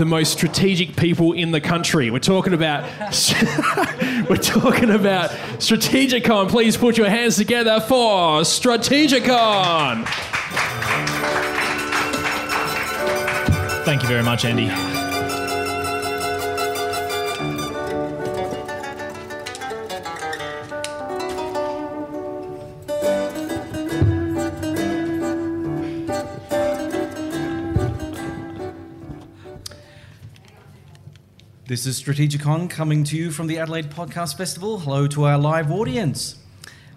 the most strategic people in the country. We're talking about we're talking about Strategicon. Please put your hands together for Strategicon. Thank you very much, Andy. This is Strategicon coming to you from the Adelaide Podcast Festival. Hello to our live audience.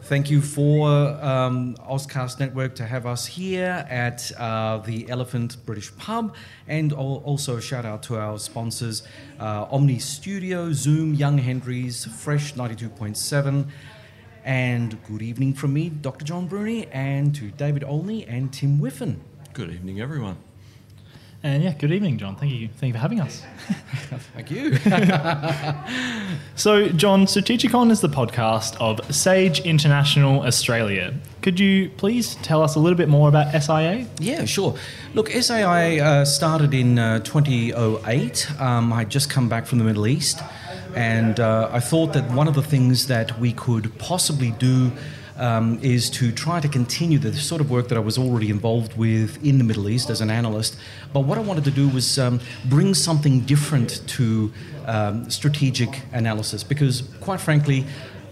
Thank you for um, Ozcast Network to have us here at uh, the Elephant British Pub, and also a shout out to our sponsors uh, Omny Studio, Zoom, Young Henry's, Fresh 92.7, and good evening from me, Dr. John Bruni, and to David Olney and Tim Whiffen. Good evening, everyone. And yeah, good evening, John. Thank you. Thank you for having us. You. So, John, Strategicon is the podcast of Sage International Australia. Could you please tell us a little bit more about SIA? Yeah, sure. Look, SIA uh, started in uh, 2008. Um, I'd just come back from the Middle East, and uh, I thought that one of the things that we could possibly do um, is to try to continue the sort of work that I was already involved with in the Middle East as an analyst. But what I wanted to do was um, bring something different to um, strategic analysis because, quite frankly,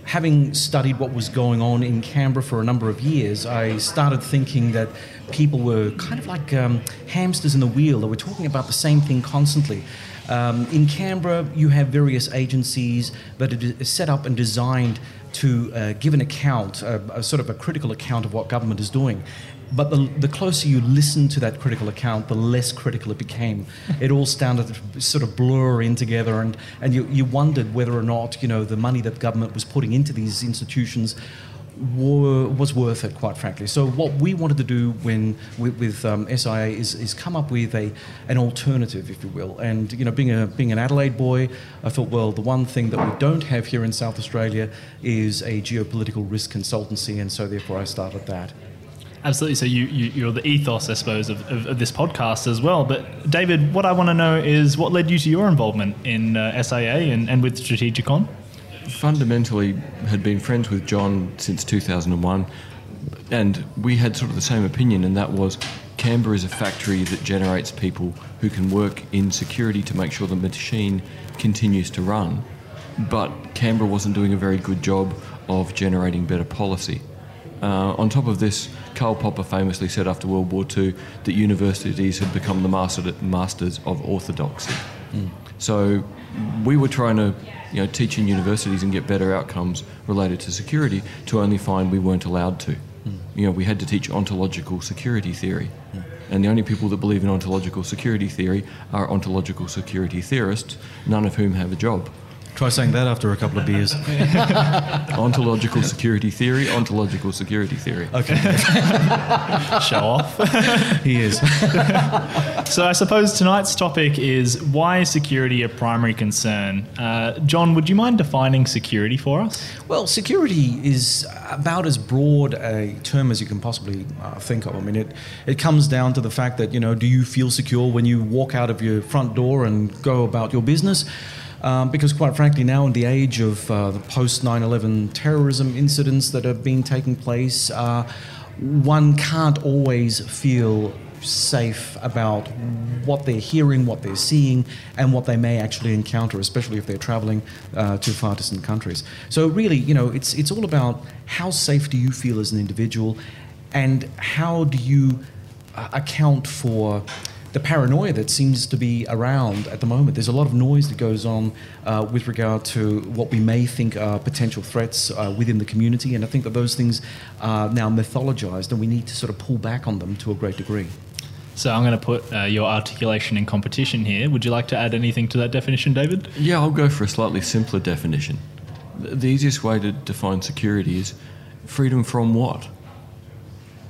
having studied what was going on in Canberra for a number of years, I started thinking that people were kind of like um, hamsters in the wheel. They were talking about the same thing constantly. Um, in Canberra, you have various agencies that are set up and designed to uh, give an account, a, a sort of a critical account of what government is doing. But the, the closer you listen to that critical account, the less critical it became. It all started to sort of blur in together, and, and you, you wondered whether or not you know the money that government was putting into these institutions were, was worth it, quite frankly. So what we wanted to do when with, with um, SIA is, is come up with a an alternative, if you will. And you know, being a being an Adelaide boy, I thought, well, the one thing that we don't have here in South Australia is a geopolitical risk consultancy, and so therefore I started that. Absolutely. So you, you you're the ethos, I suppose, of, of, of this podcast as well. But David, what I want to know is what led you to your involvement in uh, SIA and, and with Strategicon? Fundamentally, had been friends with John since 2001, and we had sort of the same opinion, and that was Canberra is a factory that generates people who can work in security to make sure the machine continues to run. But Canberra wasn't doing a very good job of generating better policy. Uh, on top of this, Karl Popper famously said after World War II that universities had become the master, masters of orthodoxy. So we were trying to, you know, teach in universities and get better outcomes related to security, to only find we weren't allowed to. Hmm. You know, we had to teach ontological security theory. And the only people that believe in ontological security theory are ontological security theorists, none of whom have a job. Try saying that after a couple of beers. Ontological security theory, ontological security theory. Okay, Show off. he is. so I suppose tonight's topic is why is security a primary concern? Uh, John, would you mind defining security for us? Well, security is about as broad a term as you can possibly uh, think of. I mean, it, it comes down to the fact that, you know, do you feel secure when you walk out of your front door and go about your business? Um, because, quite frankly, now in the age of uh, the post 9 11 terrorism incidents that have been taking place, uh, one can't always feel safe about what they're hearing, what they're seeing, and what they may actually encounter, especially if they're traveling uh, to far distant countries. So, really, you know, it's, it's all about how safe do you feel as an individual, and how do you uh, account for the paranoia that seems to be around at the moment. There's a lot of noise that goes on uh, with regard to what we may think are potential threats uh, within the community, and I think that those things are now mythologized, and we need to sort of pull back on them to a great degree. So I'm going to put uh, your articulation in competition here. Would you like to add anything to that definition, David? Yeah, I'll go for a slightly simpler definition. The the easiest way to define security is freedom from what?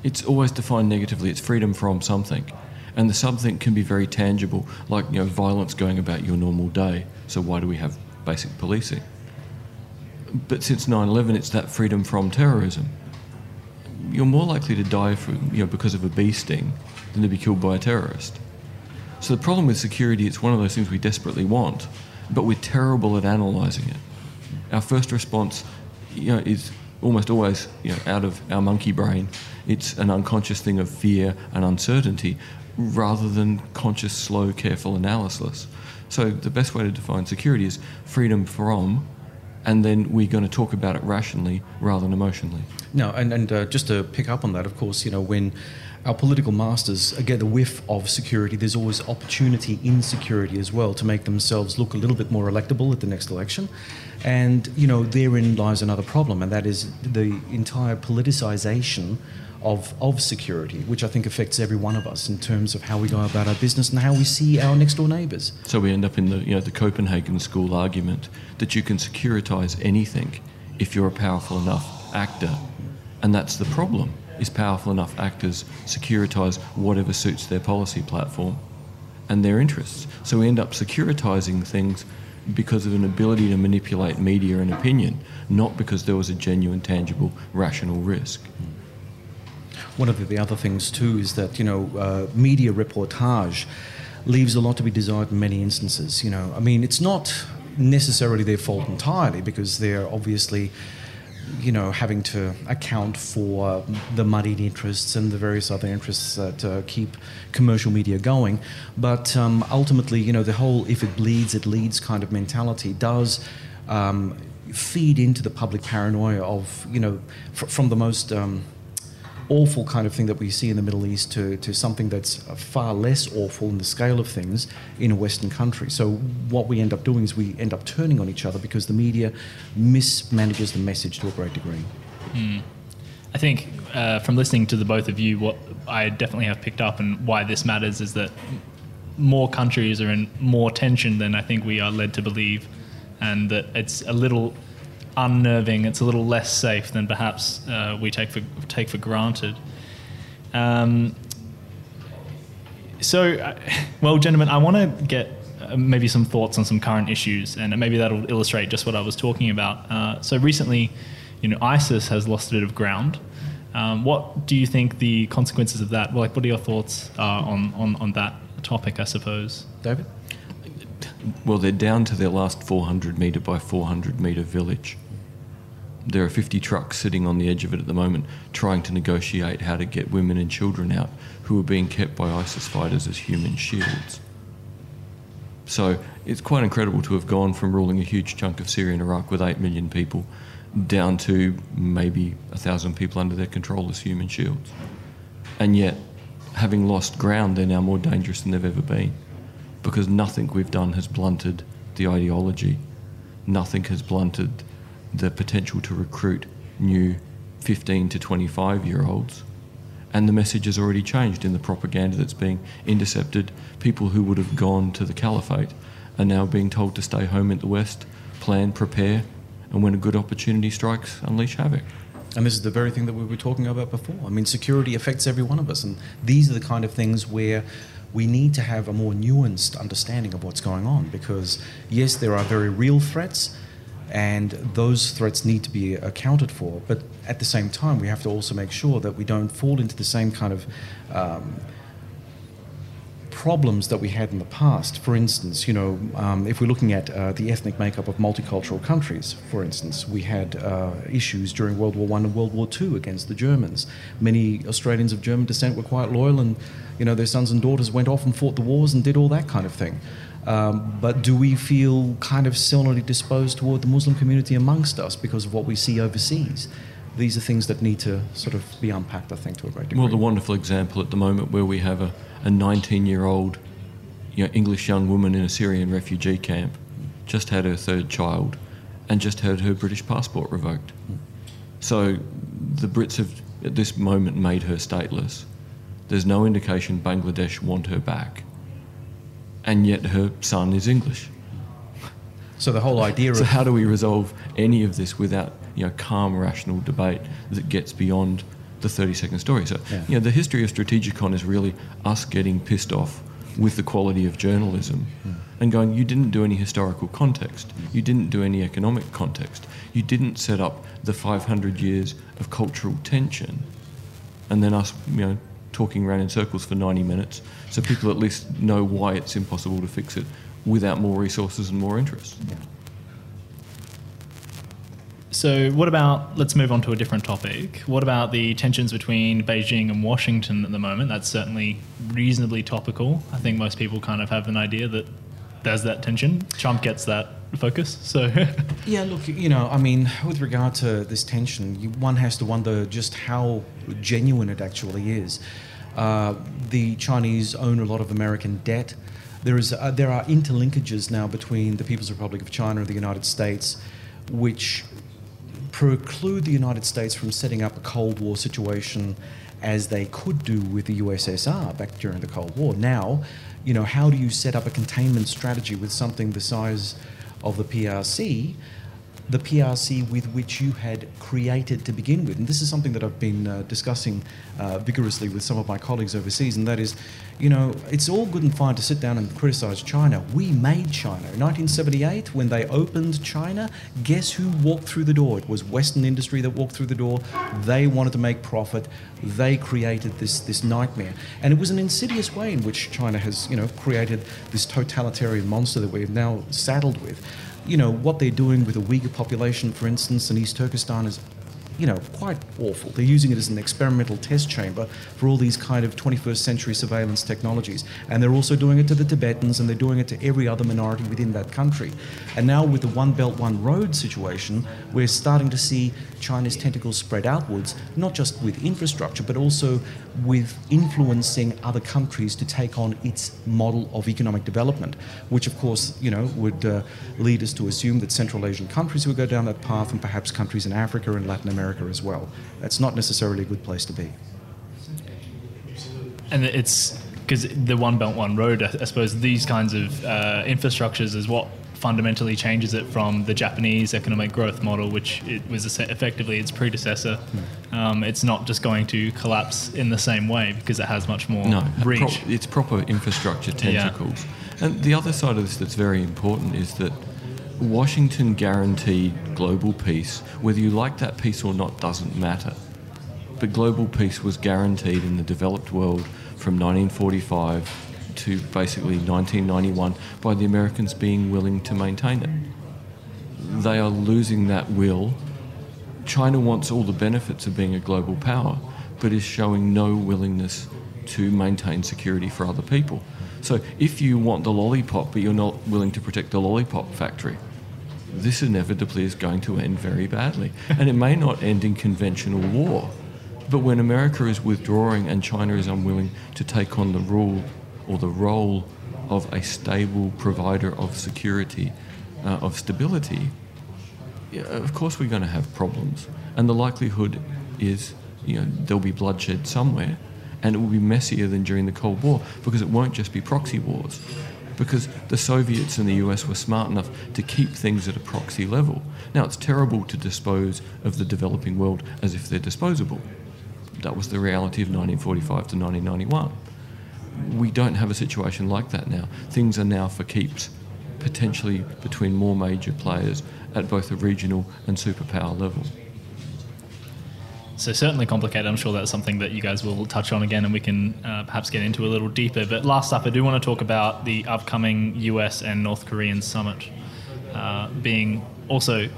It's always defined negatively. It's freedom from something. And the something can be very tangible, like you know, violence going about your normal day. So why do we have basic policing? But since 9/11, it's that freedom from terrorism. You're more likely to die from, you know, because of a bee sting than to be killed by a terrorist. So the problem with security, it's one of those things we desperately want, but we're terrible at analysing it. Our first response, you know, is almost always you know, out of our monkey brain. It's an unconscious thing of fear and uncertainty, rather than conscious, slow, careful analysis. So the best way to define security is freedom from, and then we're going to talk about it rationally rather than emotionally. No, and, and uh, just to pick up on that, of course, you know, when our political masters get the whiff of security, there's always opportunity in security as well to make themselves look a little bit more electable at the next election. And, you know, therein lies another problem, and that is the entire politicization of, of security, which I think affects every one of us in terms of how we go about our business and how we see our next door neighbours. So we end up in the you know the Copenhagen school argument that you can securitize anything if you're a powerful enough actor, and that's the problem. Is powerful enough actors securitize whatever suits their policy platform and their interests. So we end up securitizing things because of an ability to manipulate media and opinion, not because there was a genuine, tangible, rational risk. One of the other things too is that you know uh, media reportage leaves a lot to be desired in many instances. You know, I mean, it's not necessarily their fault entirely because they're obviously you know, having to account for the muddied interests and the various other interests that uh, keep commercial media going. But um, ultimately, you know, the whole if it bleeds, it leads kind of mentality does um, feed into the public paranoia of, you know, fr- from the most. Um, awful kind of thing that we see in the Middle East to, to something that's far less awful in the scale of things in a Western country. So what we end up doing is we end up turning on each other because the media mismanages the message to a great degree. Mm. I think uh, from listening to the both of you, what I definitely have picked up and why this matters is that more countries are in more tension than I think we are led to believe, and that it's a little unnerving. It's a little less safe than perhaps uh, we take for take for granted. Um, so, uh, well, gentlemen, I want to get uh, maybe some thoughts on some current issues, and maybe that'll illustrate just what I was talking about. Uh, so, recently, you know, ISIS has lost a bit of ground. Um, what do you think the consequences of that? Well, like, what are your thoughts uh, on, on on that topic? I suppose, David. Well, they're down to their last 400 metre by 400 metre village. There are 50 trucks sitting on the edge of it at the moment trying to negotiate how to get women and children out who are being kept by ISIS fighters as human shields. So it's quite incredible to have gone from ruling a huge chunk of Syria and Iraq with 8 million people down to maybe a thousand people under their control as human shields. And yet, having lost ground, they're now more dangerous than they've ever been because nothing we've done has blunted the ideology. Nothing has blunted the potential to recruit new 15 to 25 year olds. And the message has already changed in the propaganda that's being intercepted. People who would have gone to the caliphate are now being told to stay home in the West, plan, prepare, and when a good opportunity strikes, unleash havoc. And this is the very thing that we were talking about before. I mean, security affects every one of us, and these are the kind of things where we need to have a more nuanced understanding of what's going on because, yes, there are very real threats, and those threats need to be accounted for. But at the same time, we have to also make sure that we don't fall into the same kind of um, problems that we had in the past. For instance, you know, um, if we're looking at uh, the ethnic makeup of multicultural countries, for instance, we had uh, issues during World War One and World War Two against the Germans. Many Australians of German descent were quite loyal, and you know, their sons and daughters went off and fought the wars and did all that kind of thing. Um, but do we feel kind of similarly disposed toward the Muslim community amongst us because of what we see overseas? These are things that need to sort of be unpacked, I think, to a great degree. Well, the wonderful example at the moment where we have a, a 19 year old you know, English young woman in a Syrian refugee camp, just had her third child, and just had her British passport revoked. So the Brits have, at this moment, made her stateless. There's no indication Bangladesh want her back and yet her son is English. So the whole idea so how do we resolve any of this without you know calm, rational debate that gets beyond the 30 second story? So Yeah. you know the history of Strategicon is really us getting pissed off with the quality of journalism and going, you didn't do any historical context, you didn't do any economic context, you didn't set up the 500 years of cultural tension, and then us you know talking around in circles for 90 minutes, so people at least know why it's impossible to fix it without more resources and more interest. So, what about, let's move on to a different topic. What about the tensions between Beijing and Washington at the moment? That's certainly reasonably topical. I think most people kind of have an idea that there's that tension. Trump gets that focus. So, Yeah, look, you know, I mean, with regard to this tension, you, one has to wonder just how genuine it actually is. Uh, the Chinese own a lot of American debt. There is uh, there are interlinkages now between the People's Republic of China and the United States, which preclude the United States from setting up a Cold War situation as they could do with the USSR back during the Cold War. Now, you know, how do you set up a containment strategy with something the size of the PRC? The PRC with which you had created to begin with. And this is something that I've been uh, discussing uh, vigorously with some of my colleagues overseas, and that is, you know, it's all good and fine to sit down and criticize China. We made China. In 1978, when they opened China, guess who walked through the door? It was Western industry that walked through the door. They wanted to make profit. They created this, this nightmare. And it was an insidious way in which China has, you know, created this totalitarian monster that we're now saddled with you know, what they're doing with the Uyghur population, for instance, in East Turkestan is you know, quite awful. They're using it as an experimental test chamber for all these kind of 21st century surveillance technologies. And they're also doing it to the Tibetans and they're doing it to every other minority within that country. And now with the One Belt, One Road situation, we're starting to see China's tentacles spread outwards, not just with infrastructure, but also with influencing other countries to take on its model of economic development, which of course, you know, would uh, lead us to assume that Central Asian countries would go down that path and perhaps countries in Africa and Latin America America as well. That's not necessarily a good place to be. And it's because the One Belt, One Road, I suppose these kinds of uh, infrastructures is what fundamentally changes it from the Japanese economic growth model, which it was effectively its predecessor. Mm. Um, it's not just going to collapse in the same way because it has much more no, reach. Pro- it's proper infrastructure tentacles. Yeah. And the other side of this that's very important is that Washington guaranteed global peace. Whether you like that peace or not doesn't matter. But global peace was guaranteed in the developed world from 1945 to basically 1991 by the Americans being willing to maintain it. They are losing that will. China wants all the benefits of being a global power, but is showing no willingness to maintain security for other people. So if you want the lollipop, but you're not willing to protect the lollipop factory, this inevitably is going to end very badly. and it may not end in conventional war. But when America is withdrawing and China is unwilling to take on the rule or the role of a stable provider of security, uh, of stability, yeah, of course we're going to have problems. And the likelihood is, you know, there'll be bloodshed somewhere, and it will be messier than during the Cold War because it won't just be proxy wars because the Soviets and the US were smart enough to keep things at a proxy level. Now, it's terrible to dispose of the developing world as if they're disposable. That was the reality of 1945 to 1991. We don't have a situation like that now. Things are now for keeps, potentially between more major players at both a regional and superpower level. So certainly complicated. I'm sure that's something that you guys will touch on again, and we can uh, perhaps get into a little deeper. But last up, I do want to talk about the upcoming U.S. and North Korean summit uh, being also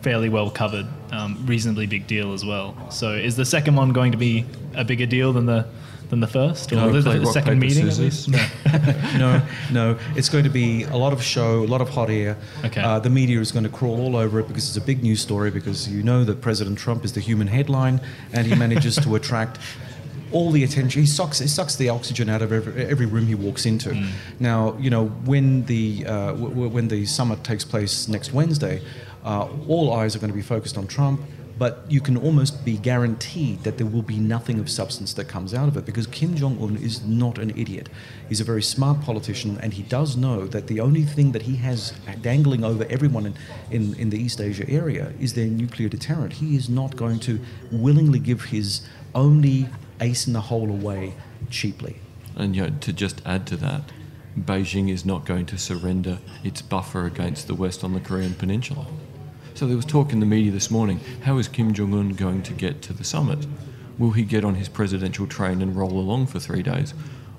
fairly well covered, um, reasonably big deal as well. So is the second one going to be a bigger deal than the than the first, or the, the, the second meeting? No. no, no. It's going to be a lot of show, a lot of hot air. Okay. Uh, the media is going to crawl all over it because it's a big news story. Because you know that President Trump is the human headline, and he manages to attract all the attention. He sucks. He sucks the oxygen out of every, every room he walks into. Mm. Now, you know, when the uh, w- when the summit takes place next Wednesday, uh, all eyes are going to be focused on Trump but you can almost be guaranteed that there will be nothing of substance that comes out of it because Kim Jong un is not an idiot. He's a very smart politician and he does know that the only thing that he has dangling over everyone in, in, in the East Asia area is their nuclear deterrent. He is not going to willingly give his only ace in the hole away cheaply. And you know, to just add to that, Beijing is not going to surrender its buffer against the West on the Korean Peninsula. So there was talk in the media this morning how is Kim Jong un going to get to the summit? Will he get on his presidential train and roll along for three days?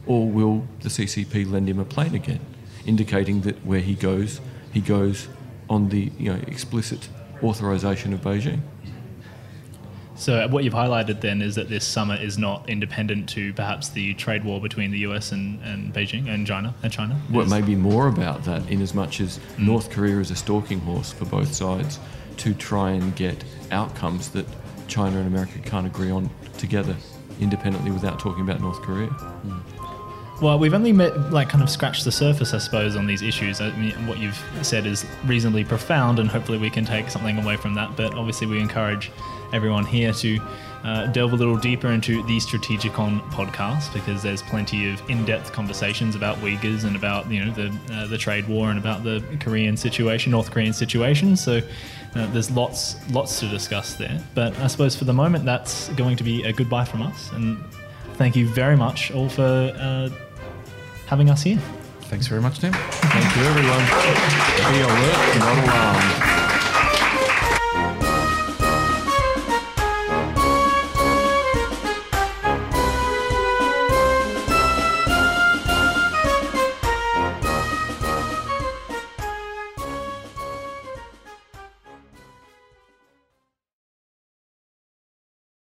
Or will the CCP lend him a plane again, indicating that where he goes, he goes on the you know, explicit authorization of Beijing? So what you've highlighted then is that this summit is not independent to perhaps the trade war between the US and, and Beijing and China and China. Well, it may be more about that, in as much as mm. North Korea is a stalking horse for both sides to try and get outcomes that China and America can't agree on together independently without talking about North Korea. Mm. Well, we've only met, like kind of scratched the surface, I suppose, on these issues. I mean, what you've said is reasonably profound, and hopefully we can take something away from that. But obviously, we encourage everyone here to uh, delve a little deeper into the Strategicon podcast because there's plenty of in-depth conversations about Uyghurs and about you know the uh, the trade war and about the Korean situation, North Korean situation. So. Uh, there's lots, lots to discuss there, but I suppose for the moment that's going to be a goodbye from us. And thank you very much all for uh, having us here. Thanks very much, Tim. Thank you, everyone. Be alert, not alarmed.